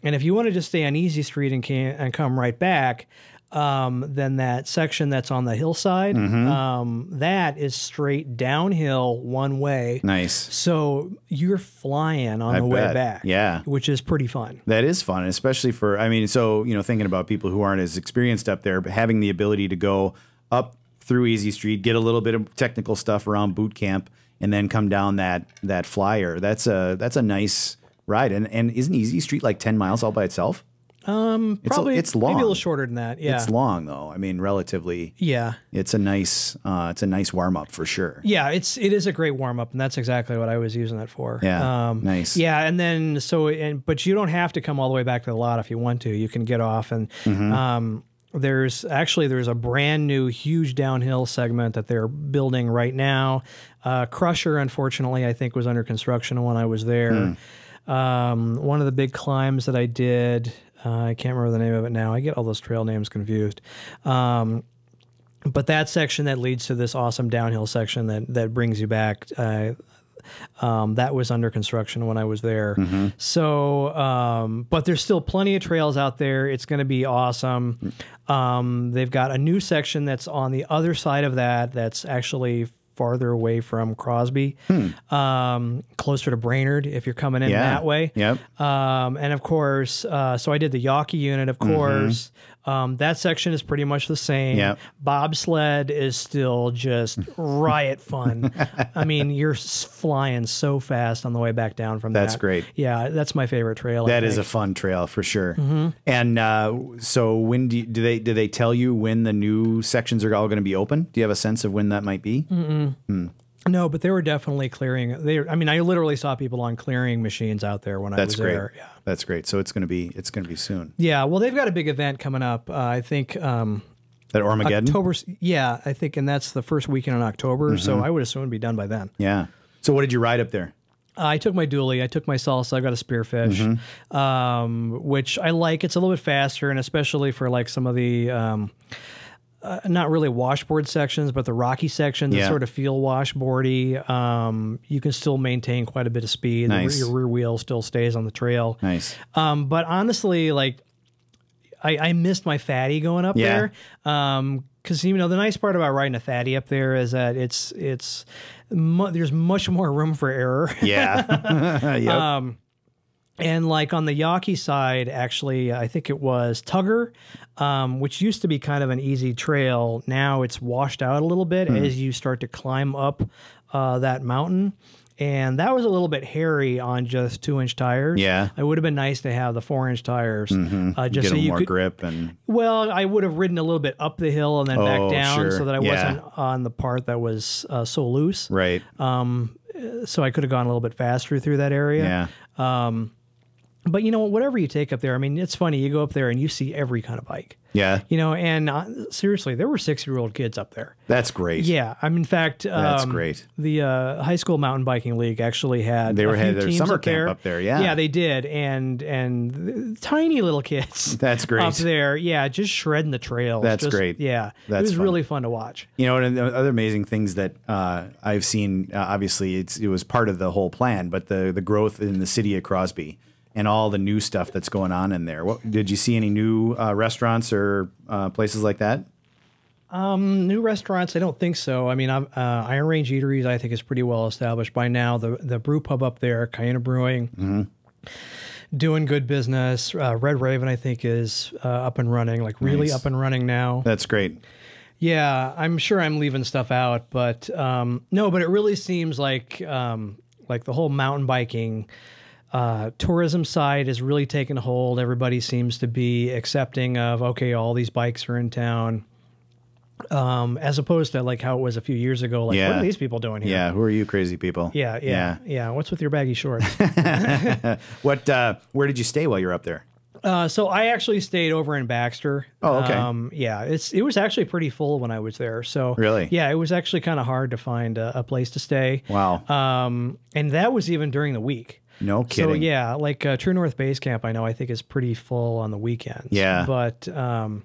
And if you want to just stay on Easy Street and can and come right back, Um, then that section that's on the hillside, Mm-hmm. um, that is straight downhill one way. Nice. So you're flying on I the way back. Yeah. Which is pretty fun. That is fun, especially for I mean, so you know, thinking about people who aren't as experienced up there, but having the ability to go up through Easy Street, get a little bit of technical stuff around boot camp, and then come down that that flyer. That's a that's a nice ride. And and isn't Easy Street like ten miles all by itself? Um, It's a- probably it's Maybe a little shorter than that. Yeah. It's long though. I mean, relatively. yeah. It's a nice uh, it's a nice warm up for sure. Yeah, it's it is a great warm up, and that's exactly what I was using that for. Yeah, um, nice. Yeah, and then so and but you don't have to come all the way back to the lot if you want to. You can get off and Mm-hmm. um, there's actually there's a brand new huge downhill segment that they're building right now. Uh, Crusher, unfortunately, I think was under construction when I was there. Hmm. Um, one of the big climbs that I did, uh, I can't remember the name of it now. I get all those trail names confused. Um, but that section that leads to this awesome downhill section that that brings you back uh, um, that was under construction when I was there. So, um, but there's still plenty of trails out there. It's going to be awesome. Um, they've got a new section that's on the other side of that. That's actually farther away from Crosby, um, closer to Brainerd if you're coming in Yeah. that way. Yep. Um, and of course, uh, so I did the Yawkey unit, of course. Um, that section is pretty much the same. Yep. Bobsled is still just (laughs) riot fun. I mean, you're flying so fast on the way back down from That's that. great. Yeah, that's my favorite trail. That is a fun trail for sure. And uh, so, when do, you, do they do they tell you when the new sections are all going to be open? Do you have a sense of when that might be? No, but they were definitely clearing. They, I mean, I literally saw people on clearing machines out there when I That's was great. there. Yeah. That's great. So it's going to be it's going to be soon. Yeah, well, they've got a big event coming up. Uh, I think um, That Armageddon. October. Yeah, I think, and that's the first weekend in October. So I would assume it'd be done by then. Yeah. So what did you ride up there? I took my dually. I took my salsa. I got a spearfish, Mm-hmm. um, which I like. It's a little bit faster, and especially for like some of the um, uh, not really washboard sections, but the rocky sections that Yeah. sort of feel washboardy. Um, you can still maintain quite a bit of speed. Re- Nice. your rear wheel still stays on the trail. Nice. Um, but honestly, like I, I missed my fatty going up Yeah. there. Um, because you know the nice part about riding a fatty up there is that it's it's mu- there's much more room for error. Yeah. (laughs) (laughs) yep. Um, and like on the Yawkey side, actually, I think it was Tugger, um, which used to be kind of an easy trail. Now it's washed out a little bit Hmm. as you start to climb up uh, that mountain. And that was a little bit hairy on just two inch tires. Yeah. It would have been nice to have the four inch tires, uh, just Get a so little you more could. grip and Well, I would have ridden a little bit up the hill and then back Oh, down, sure. so that I Yeah. wasn't on the part that was uh, so loose. right. Um, So I could have gone a little bit faster through that area. yeah. But you know, whatever you take up there, I mean, it's funny. You go up there and you see every kind of bike. Yeah. You know, and uh, seriously, there were six-year-old kids up there. That's great. Yeah, i'm in fact, That's um, great. The uh, high school mountain biking league actually had They were- had their summer up camp there. up there, yeah. yeah, they did, and and tiny little kids. (laughs) That's great. up there. Yeah, just shredding the trails. That's Just- great. Yeah, That's it was fun. really fun to watch. You know, and the other amazing things that uh, I've seen, uh, obviously, it's it was part of the whole plan, but the the growth in the city of Crosby and all the new stuff that's going on in there. What did you see any new uh, restaurants or uh, places like that? New restaurants? I don't think so. I mean, uh, Iron Range Eateries, I think, is pretty well established by now. The the brew pub up there, Cayena Brewing, Mm-hmm. doing good business. Uh, Red Raven, I think, is uh, up and running, like really Nice. up and running now. That's great. Yeah, I'm sure I'm leaving stuff out, but um, no, but it really seems like um, like the whole mountain biking uh, tourism side is really taking hold. Everybody seems to be accepting of okay, all these bikes are in town. Um, as opposed to like how it was a few years ago, like what are these people doing here? Yeah, who are you, crazy people? yeah, yeah, yeah. What's with your baggy shorts? (laughs) What? Uh, where did you stay while you're up there? Uh, so I actually stayed over in Baxter. Oh, okay. Um, yeah, it's it was actually pretty full when I was there. So Really? yeah, it was actually kind of hard to find a, a place to stay. Wow. Um, and that was even during the week. No kidding. So yeah, like uh, True North Base Camp, I know I think is pretty full on the weekends. Yeah. but um,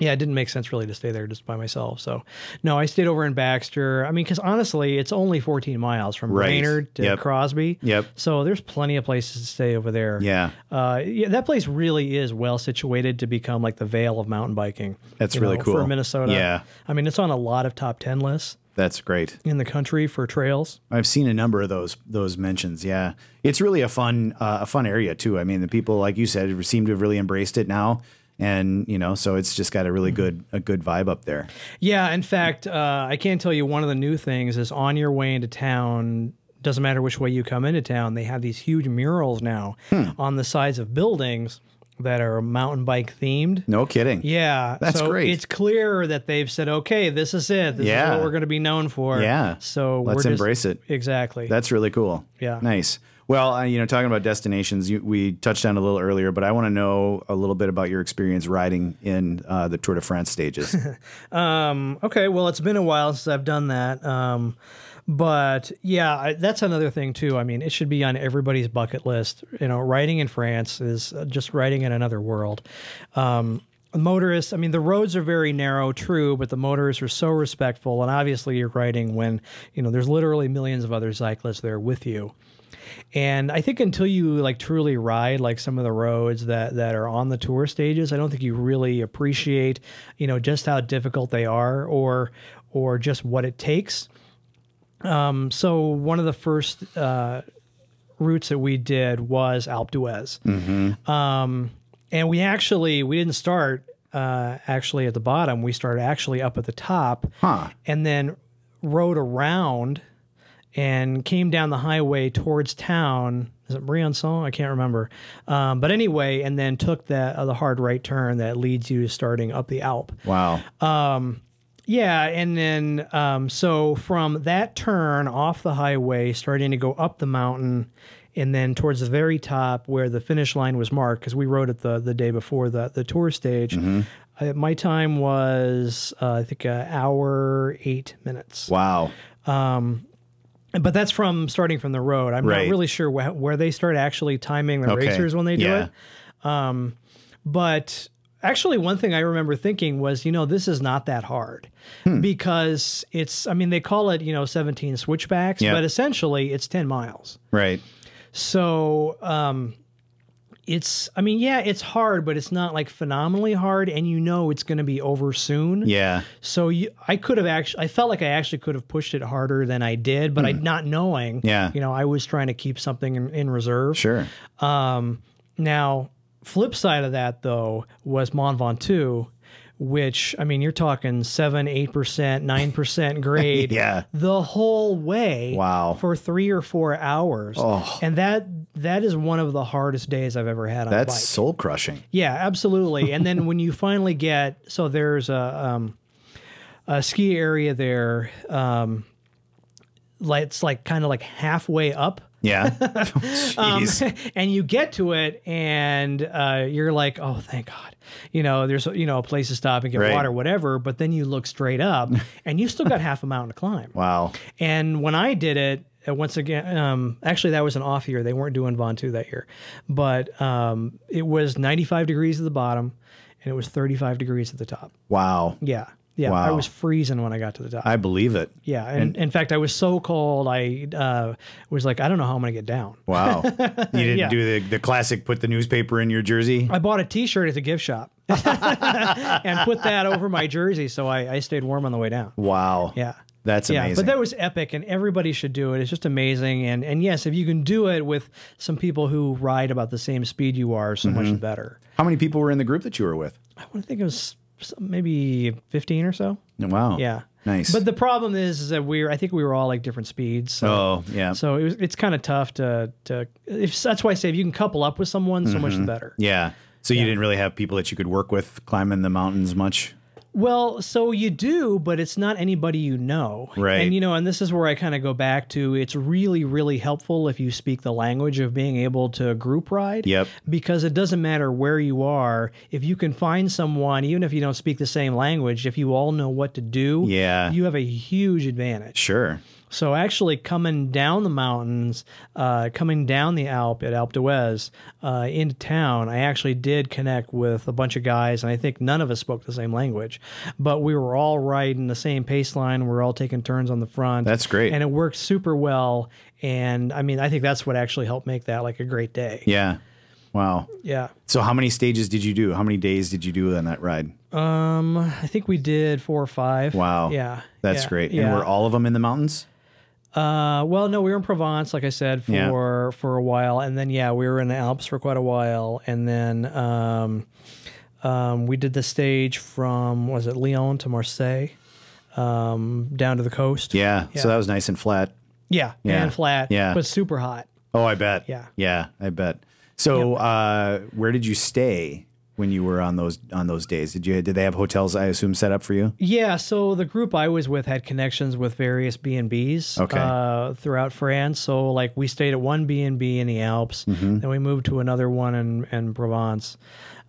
yeah, it didn't make sense really to stay there just by myself. So, no, I stayed over in Baxter. I mean, because honestly, it's only 14 miles from Right. Brainerd to Yep. Crosby. Yep. So there's plenty of places to stay over there. Yeah. Uh, yeah, that place really is well situated to become like the Vale of mountain biking. That's really know, cool. for Minnesota. Yeah. I mean, it's on a lot of top 10 lists That's great. in the country for trails. I've seen a number of those those mentions. Yeah, it's really a fun uh, a fun area too. I mean, the people, like you said, seem to have really embraced it now, and you know, so it's just got a Mm-hmm. really good a good vibe up there. Yeah, in fact, uh, I can tell you one of the new things is on your way into town. Doesn't matter which way you come into town, they have these huge murals now Hmm. on the sides of buildings that are mountain bike themed. No kidding. Yeah, That's so great. It's clear that they've said, "Okay, this is it. This is what we're going to be known for." Yeah. So Let's we're just- embrace it. Exactly. That's really cool. Yeah. Nice. Well, uh, you know, talking about destinations, you, we touched on a little earlier, but I want to know a little bit about your experience riding in uh, the Tour de France stages. (laughs) Um, okay, well, it's been a while since I've done that. Um, but yeah, I, that's another thing too. I mean, it should be on everybody's bucket list. You know, riding in France is uh, just riding in another world. Um, motorists, I mean, the roads are very narrow, true, but the motorists are so respectful. And obviously, you're riding when, you know, there's literally millions of other cyclists there with you. And I think until you like truly ride like some of the roads that that are on the tour stages, I don't think you really appreciate, you know, just how difficult they are or or just what it takes. Um, so one of the first uh, routes that we did was Alpe d'Huez. Um, and we actually we didn't start uh, actually at the bottom. We started actually up at the top, Huh. and then rode around and came down the highway towards town. Is it Briançon? I can't remember. Um, but anyway, and then took that uh, the hard right turn that leads you starting up the Alp. Wow. Yeah, and then um, so from that turn off the highway, starting to go up the mountain, and then towards the very top where the finish line was marked, because we rode it the the day before the the tour stage. Uh, my time was uh, I think an hour eight minutes. wow. Um, But that's from starting from the road. I'm Right. not really sure wh- where they start actually timing the Okay. racers when they do Yeah. it. Um, but actually, one thing I remember thinking was, you know, this is not that hard Hmm. because it's. I mean, they call it, you know, 17 switchbacks, Yeah. but essentially it's 10 miles. Right. So. Um, it's, I mean, yeah, it's hard, but it's not like phenomenally hard, and you know it's going to be over soon. Yeah. So you, I could have actually, I felt like I actually could have pushed it harder than I did, but I not knowing, Hmm. Yeah. you know, I was trying to keep something in, in reserve. Sure. Now, flip side of that though was Mont Ventoux, which I mean, you're talking seven, eight percent, nine percent (laughs) grade, Yeah. the whole way, Wow. for three or four hours, Oh. and that that is one of the hardest days I've ever had on That's soul crushing. Yeah, absolutely. and then when you (laughs) finally get so there's a um, a ski area there, um, like it's like kind of like halfway up. Yeah. (laughs) (laughs) Um, (laughs) and you get to it, and uh, you're like, "Oh, thank God!" You know, there's you know a place to stop and get Right. water, whatever. But then you look straight up, and you still got half a mountain to climb. wow. And when I did it, uh, once again, um, actually that was an off year. They weren't doing Ventoux that year, but um, it was 95 degrees at the bottom, and it was 35 degrees at the top. Wow. Yeah, yeah. I was freezing when I got to the top. I believe it. yeah, and, in fact, I was so cold. I uh, was like, I don't know how I'm gonna get down. Wow. You (laughs) didn't Yeah. do the, the classic put the newspaper in your jersey? I bought a T-shirt at the gift shop (laughs) and put that over my jersey, so I, I stayed warm on the way down. Wow. Yeah. That's Yeah, amazing. but that was epic, and everybody should do it. It's just amazing, and and yes, if you can do it with some people who ride about the same speed you are, so Mm-hmm. much better. How many people were in the group that you were with? I want to think it was maybe fifteen or so. Wow. Yeah, Nice. But the problem is, is that we're I think we were all like different speeds. So, oh, yeah. so it was, it's kind of tough to to. If that's why I say if you can couple up with someone, so Mm-hmm. much the better. yeah. So you didn't really have people that you could work with climbing the mountains much? Well, so you do, but it's not anybody you know. Right. And you know, and this is where I kind of go back to it's really, really helpful if you speak the language of being able to group ride. Yep. Because it doesn't matter where you are, if you can find someone, even if you don't speak the same language, if you all know what to do, Yeah. you have a huge advantage. Sure. So actually, coming down the mountains, uh, coming down the Alp at Alpe d'Huez uh, into town, I actually did connect with a bunch of guys, and I think none of us spoke the same language, but we were all riding the same pace line. We are all taking turns on the front. That's great. and it worked super well. And I mean, I think that's what actually helped make that like a great day. Yeah. Wow. Yeah. So how many stages did you do? How many days did you do on that ride? Um, I think we did four or five. Wow. Yeah. That's yeah, great. Yeah. And were all of them in the mountains? Uh, well, no, we were in Provence, like I said, for Yeah. for a while, and then yeah, we were in the Alps for quite a while, and then um, um, we did the stage from was it Lyon to Marseille, um, down to the coast. Yeah. Yeah. So that was nice and flat. yeah, Yeah. and flat, Yeah. but super hot. Oh, I bet. Yeah. Yeah, I bet. So, uh, where did you stay when you were on those on those days? Did you did they have hotels? I assume set up for you? Yeah, so the group I was with had connections with various B and B's Okay. uh, throughout France. So like we stayed at one B and B in the Alps, Mm-hmm. then we moved to another one in, in Provence,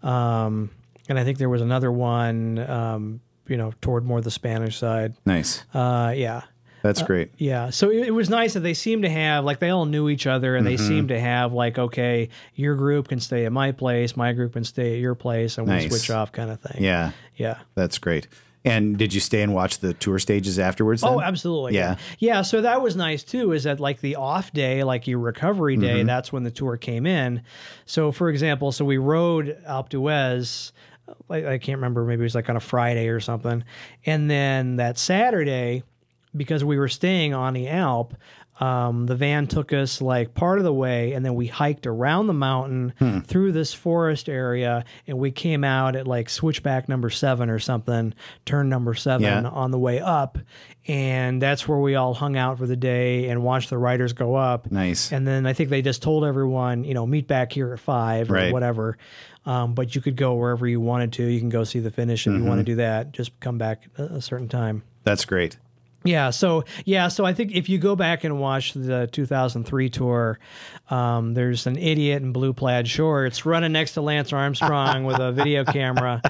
um, and I think there was another one, um, you know, toward more the Spanish side. Nice. Uh, yeah. That's great. Yeah, so it, it was nice that they seemed to have like they all knew each other, and they Mm-hmm. seemed to have like okay, your group can stay at my place, my group can stay at your place, and Nice. we switch off, kind of thing. Yeah, yeah. that's great. And did you stay and watch the tour stages afterwards? Then? Oh, absolutely. Yeah. Yeah. So that was nice too, is that like the off day, like your recovery day, Mm-hmm. that's when the tour came in. So for example, so we rode Alpe d'Huez, like, I can't remember, maybe it was like on a Friday or something. And then that Saturday, because we were staying on the Alp, um, the van took us like part of the way, and then we hiked around the mountain Hmm. through this forest area, and we came out at like switchback number seven or something, turn number seven Yeah. on the way up, and that's where we all hung out for the day and watched the riders go up. Nice. And then I think they just told everyone, you know, meet back here at five or Right. whatever. Um, but you could go wherever you wanted to. You can go see the finish if you want to Mm-hmm. do that. Just come back a certain time. That's great. Yeah, so yeah, so I think if you go back and watch the 2003 tour, um, there's an idiot in blue plaid shorts running next to Lance Armstrong with a video camera.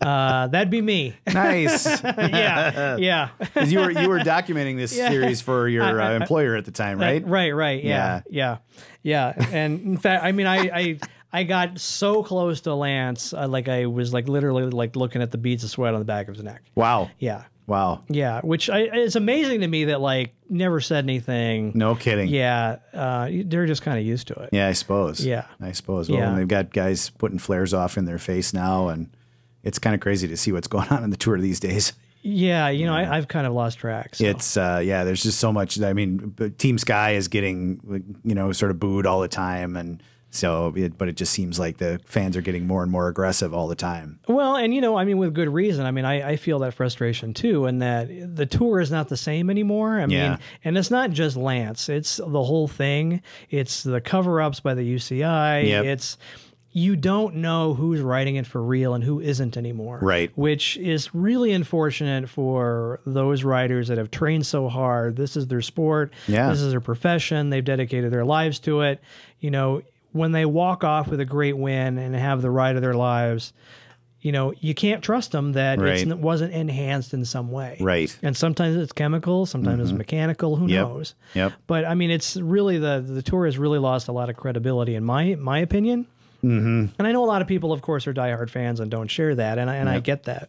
Uh, that'd be me. Nice. (laughs) yeah, yeah, (laughs) you were you were documenting this Yeah. series for your uh, (laughs) employer at the time, right? right, right. Yeah, yeah, yeah. And in fact, I mean, I, I, I got so close to Lance, uh, like I was like literally like looking at the beads of sweat on the back of his neck. Wow. Yeah, Wow. yeah. Which I, it's amazing to me that like never said anything. No kidding. Yeah, uh, they're just kind of used to it. Yeah, I suppose. Yeah. I suppose. Well, Yeah. and they've got guys putting flares off in their face now, and it's kind of crazy to see what's (laughs) going on in the tour these days. Yeah, you know, I, I've kind of lost track. So. It's uh, yeah, there's just so much. I mean, Team Sky is getting you know sort of booed all the time, and so it, but it just seems like the fans are getting more and more aggressive all the time. Well, and you know, I mean, with good reason. I mean, I, I feel that frustration too, and that the tour is not the same anymore. I Yeah. mean, and it's not just Lance; it's the whole thing. It's the cover-ups by the UCI. Yep. It's you don't know who's writing it for real and who isn't anymore. Right. Which is really unfortunate for those riders that have trained so hard. This is their sport. Yeah. This is their profession. They've dedicated their lives to it. You know, when they walk off with a great win and have the ride of their lives, you know, you can't trust them that Right. it wasn't enhanced in some way. Right. And sometimes it's chemical, sometimes it's mm-hmm. mechanical. Who Yep. knows? Yep. But I mean, it's really the the tour has really lost a lot of credibility in my my opinion. Mm-hmm. And I know a lot of people, of course, are diehard fans and don't share that, and I, and I get that.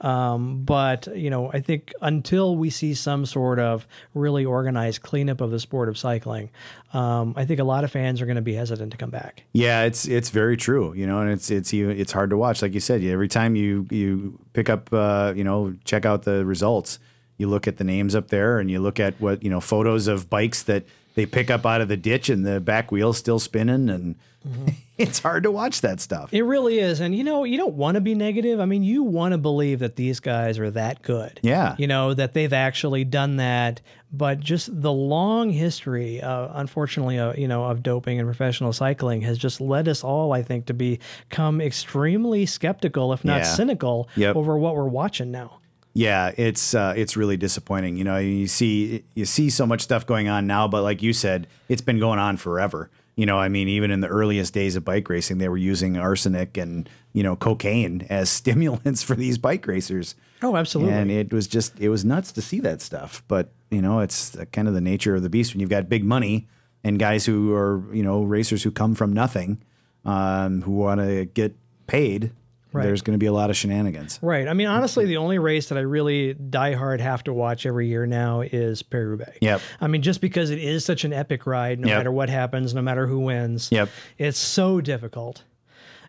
Um, but you know, I think until we see some sort of really organized cleanup of the sport of cycling, um, I think a lot of fans are going to be hesitant to come back. Yeah, it's it's very true, you know, and it's it's it's hard to watch. Like you said, every time you you pick up, uh, you know, check out the results, you look at the names up there, and you look at what you know photos of bikes that they pick up out of the ditch, and the back wheel's still spinning, and (laughs) it's hard to watch that stuff. It really is. And you know, you don't want to be negative. I mean, you want to believe that these guys are that good. Yeah. You know, that they've actually done that. But just the long history, uh, unfortunately, uh, you know, of doping and professional cycling has just led us all, I think, to become extremely skeptical, if not Yeah. cynical, Yep. over what we're watching now. Yeah, it's uh, it's really disappointing. You know, you see you see so much stuff going on now, but like you said, it's been going on forever. You know, I mean, even in the earliest days of bike racing, they were using arsenic and you know cocaine (laughs) as stimulants for these bike racers. Oh, absolutely. And it was just it was nuts to see that stuff. But you know, it's kind of the nature of the beast when you've got big money and guys who are you know racers who come from nothing, um, who want to get paid. Right. There's going to be a lot of shenanigans. Right. I mean, honestly, the only race that I really die hard have to watch every year now is Paris-Roubaix. Yep. I mean, just because it is such an epic ride, no Yep. matter what happens, no matter who wins. Yep. It's so difficult.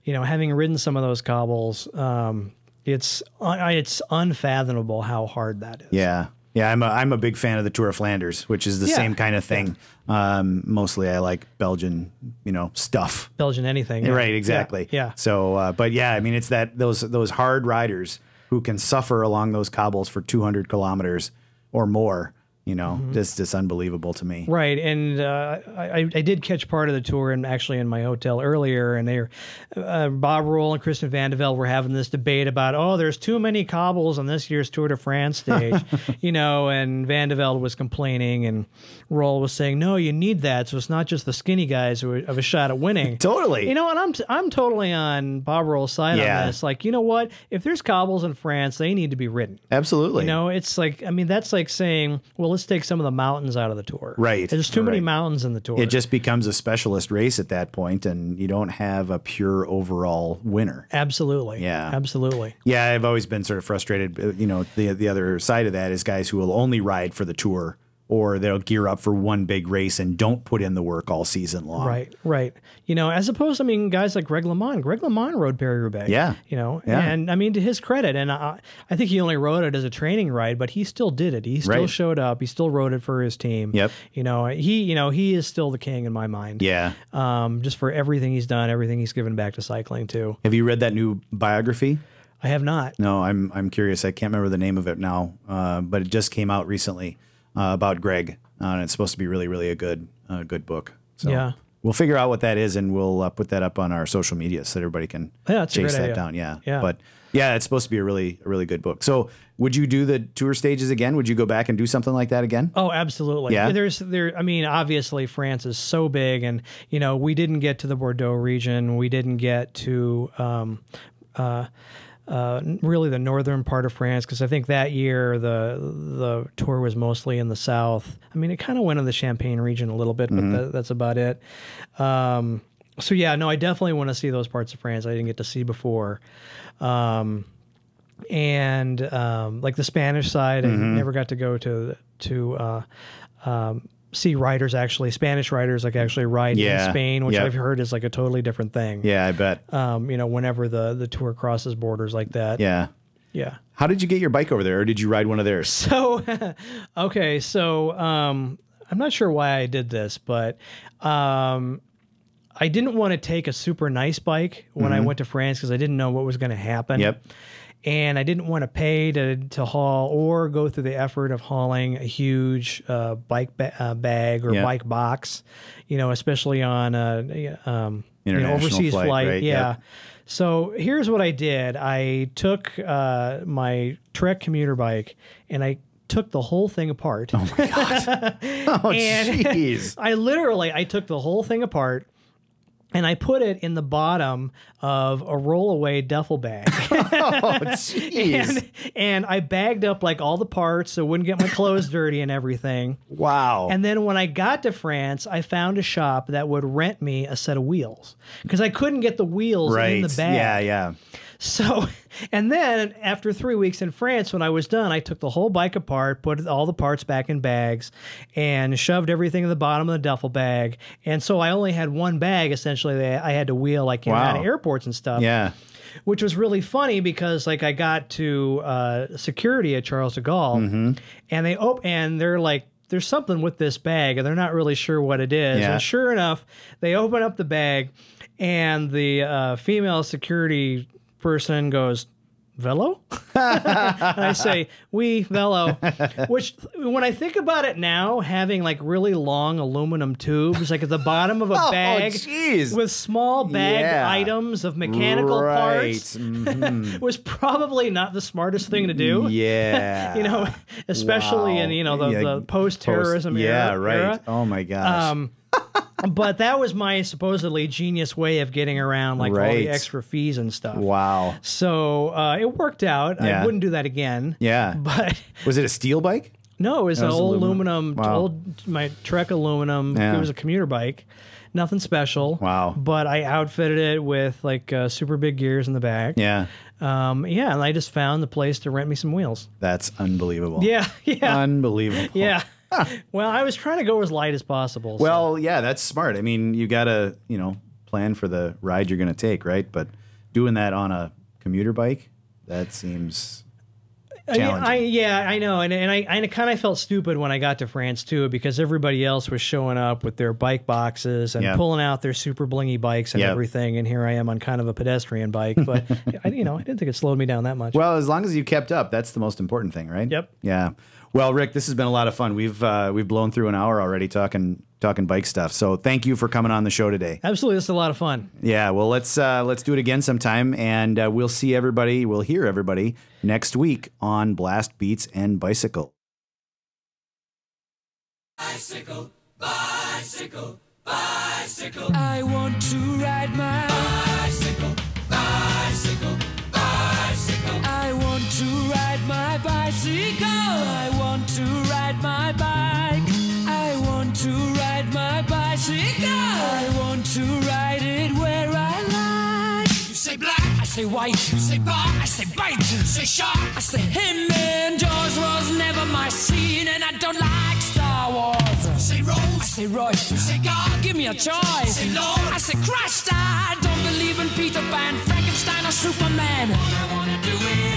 You know, having ridden some of those cobbles, um, it's I- it's unfathomable how hard that is. Yeah. Yeah, I'm a, I'm a big fan of the Tour of Flanders, which is the Yeah. same kind of thing. Um, mostly, I like Belgian, you know, stuff. Belgian anything. yeah. Right, exactly. Yeah. yeah. So, uh, but yeah, I mean, it's that those those hard riders who can suffer along those cobbles for 200 kilometers or more. You know, Mm-hmm. just just unbelievable to me. Right, and uh, I, I did catch part of the tour, and actually in my hotel earlier, and they, were, uh, Bob Roll and Kristen Van de Velde were having this debate about, oh, there's too many cobbles on this year's Tour de France stage, (laughs) you know, and Van de Velde was complaining, and Roll was saying, no, you need that, so it's not just the skinny guys who have a shot at winning. Totally. You know, and I'm I'm totally on Bob Roll's side Yeah. on this. Like, you know what? If there's cobbles in France, they need to be ridden. Absolutely. You know, it's like I mean, that's like saying, well, let's take some of the mountains out of the tour. Right, There's too many mountains in the tour. it just becomes a specialist race at that point, and you don't have a pure overall winner. absolutely. Yeah. Absolutely. Yeah, I've always been sort of frustrated. uh, You know, the the other side of that is guys who will only ride for the tour, or they'll gear up for one big race and don't put in the work all season long. Right. Right. You know, as opposed, to I mean, guys like Greg LeMond. Greg LeMond rode Paris Roubaix. Yeah. You know, Yeah. and I mean, to his credit, and I, I think he only rode it as a training ride, but he still did it. He still Right. showed up. He still rode it for his team. Yep. You know, he, you know, he is still the king in my mind. Yeah. Um, just for everything he's done, everything he's given back to cycling too. Have you read that new biography? I have not. No, I'm I'm curious. I can't remember the name of it now, uh, but it just came out recently about Greg, uh, and it's supposed to be really, really a good, uh, good book. So Yeah. we'll figure out what that is, and we'll uh, put that up on our social media so that everybody can Yeah, chase that idea. down. Yeah, Yeah. But yeah, it's supposed to be a really, a really good book. So would you do the tour stages again? Would you go back and do something like that again? Oh, absolutely. Yeah? There's there. I mean, obviously, France is so big, and you know, we didn't get to the Bordeaux region. We didn't get to. Um, uh, uh, really the northern part of France because I think that year the the tour was mostly in the south. I mean, it kind of went in the Champagne region a little bit, but that, that's about it. Um, so yeah, no, I definitely want to see those parts of France I didn't get to see before. Um, and um, like the Spanish side, I never got to go to to uh, um, see riders actually Spanish riders like actually ride Yeah. in Spain, which Yep. I've heard is like a totally different thing. Yeah, I bet. Um, you know, whenever the the tour crosses borders like that. Yeah. Yeah. How did you get your bike over there, or did you ride one of theirs? (laughs) So, (laughs) okay, so um, I'm not sure why I did this, but um, I didn't want to take a super nice bike when I went to France because I didn't know what was going to happen. Mm-hmm. Yep. And I didn't want to pay to, to haul or go through the effort of hauling a huge uh, bike ba- uh, bag or Yeah. bike box, you know, especially on a um, you know, overseas flight, flight. right? Yeah. Yep. So here's what I did. I took uh, my Trek commuter bike and I took the whole thing apart. Oh, (laughs) And- jeez. (laughs) I literally I took the whole thing apart and I put it in the bottom of a rollaway duffel bag. (laughs) oh, jeez. and, and I bagged up like all the parts so it wouldn't get my clothes dirty and everything. wow. And then when I got to France, I found a shop that would rent me a set of wheels because I couldn't get the wheels right. in the bag. Yeah, yeah. So, (laughs) and then after three weeks in France, when I was done, I took the whole bike apart, put all the parts back in bags, and shoved everything in the bottom of the duffel bag. And so I only had one bag essentially that I had to wheel like know, out of airports and stuff Yeah. which was really funny because like I got to uh, security at Charles de Gaulle, Mm-hmm. and they op- and they're like, "There's something with this bag," and they're not really sure what it is. Yeah. And sure enough, they open up the bag, and the uh, female security person goes. Velo? and (laughs) I say, we Velo. Which, when I think about it now, having like really long aluminum tubes, like at the bottom of a (laughs) Oh, bag with small bag Yeah. items of mechanical right. parts Mhm. (laughs) was probably not the smartest thing to do. Yeah. You know, especially in you know the, Yeah, the post terrorism Post- era. Yeah, right. era. Oh my gosh. Um, but that was my supposedly genius way of getting around like all the extra fees and stuff. Wow. So uh, it worked out. Yeah. I wouldn't do that again. Yeah. (laughs) But Was it a steel bike? no, it was an was old aluminum. aluminum, Wow. old my Trek aluminum. Yeah. It was a commuter bike. Nothing special. Wow. But I outfitted it with like uh, super big gears in the back. Yeah. Um, yeah, and I just found the place to rent me some wheels. That's unbelievable. Yeah, (laughs) yeah, Unbelievable. yeah. (laughs) well, I was trying to go as light as possible. so- Well, yeah, that's smart. I mean, you got to, you know, plan for the ride you're going to take, right? But doing that on a commuter bike, that seems challenging. I, yeah, I know, and and I, I kind of felt stupid when I got to France too, because everybody else was showing up with their bike boxes and Yeah. pulling out their super blingy bikes and Yep. everything, and here I am on kind of a pedestrian bike, but (laughs) I, you know, I didn't think it slowed me down that much. well, as long as you kept up, that's the most important thing, right? Yep. Yeah. Well, Rick, this has been a lot of fun. We've uh, we've blown through an hour already talking talking bike stuff. So thank you for coming on the show today. Absolutely, this is a lot of fun. Yeah. Well, let's uh, let's do it again sometime, and uh, we'll see everybody. We'll hear everybody next week on Blast Beats and Bicycle. Bicycle, bicycle, Bicycle. I want to ride my bicycle, say black, I say white. You say bar, I say bite. You say shark, I say him. And Jaws was never my scene, and I don't like Star Wars. Say Rose, I say Royce. You say God, give me a choice. Say Lord, I say Christ. I don't believe in Peter Pan, Frankenstein, or Superman. All I wanna do is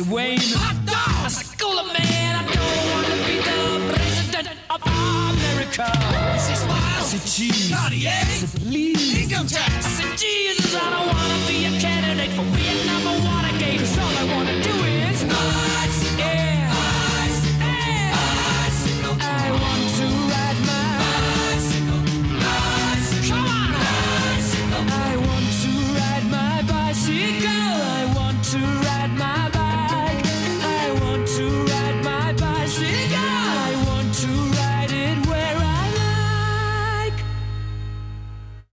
Wayne.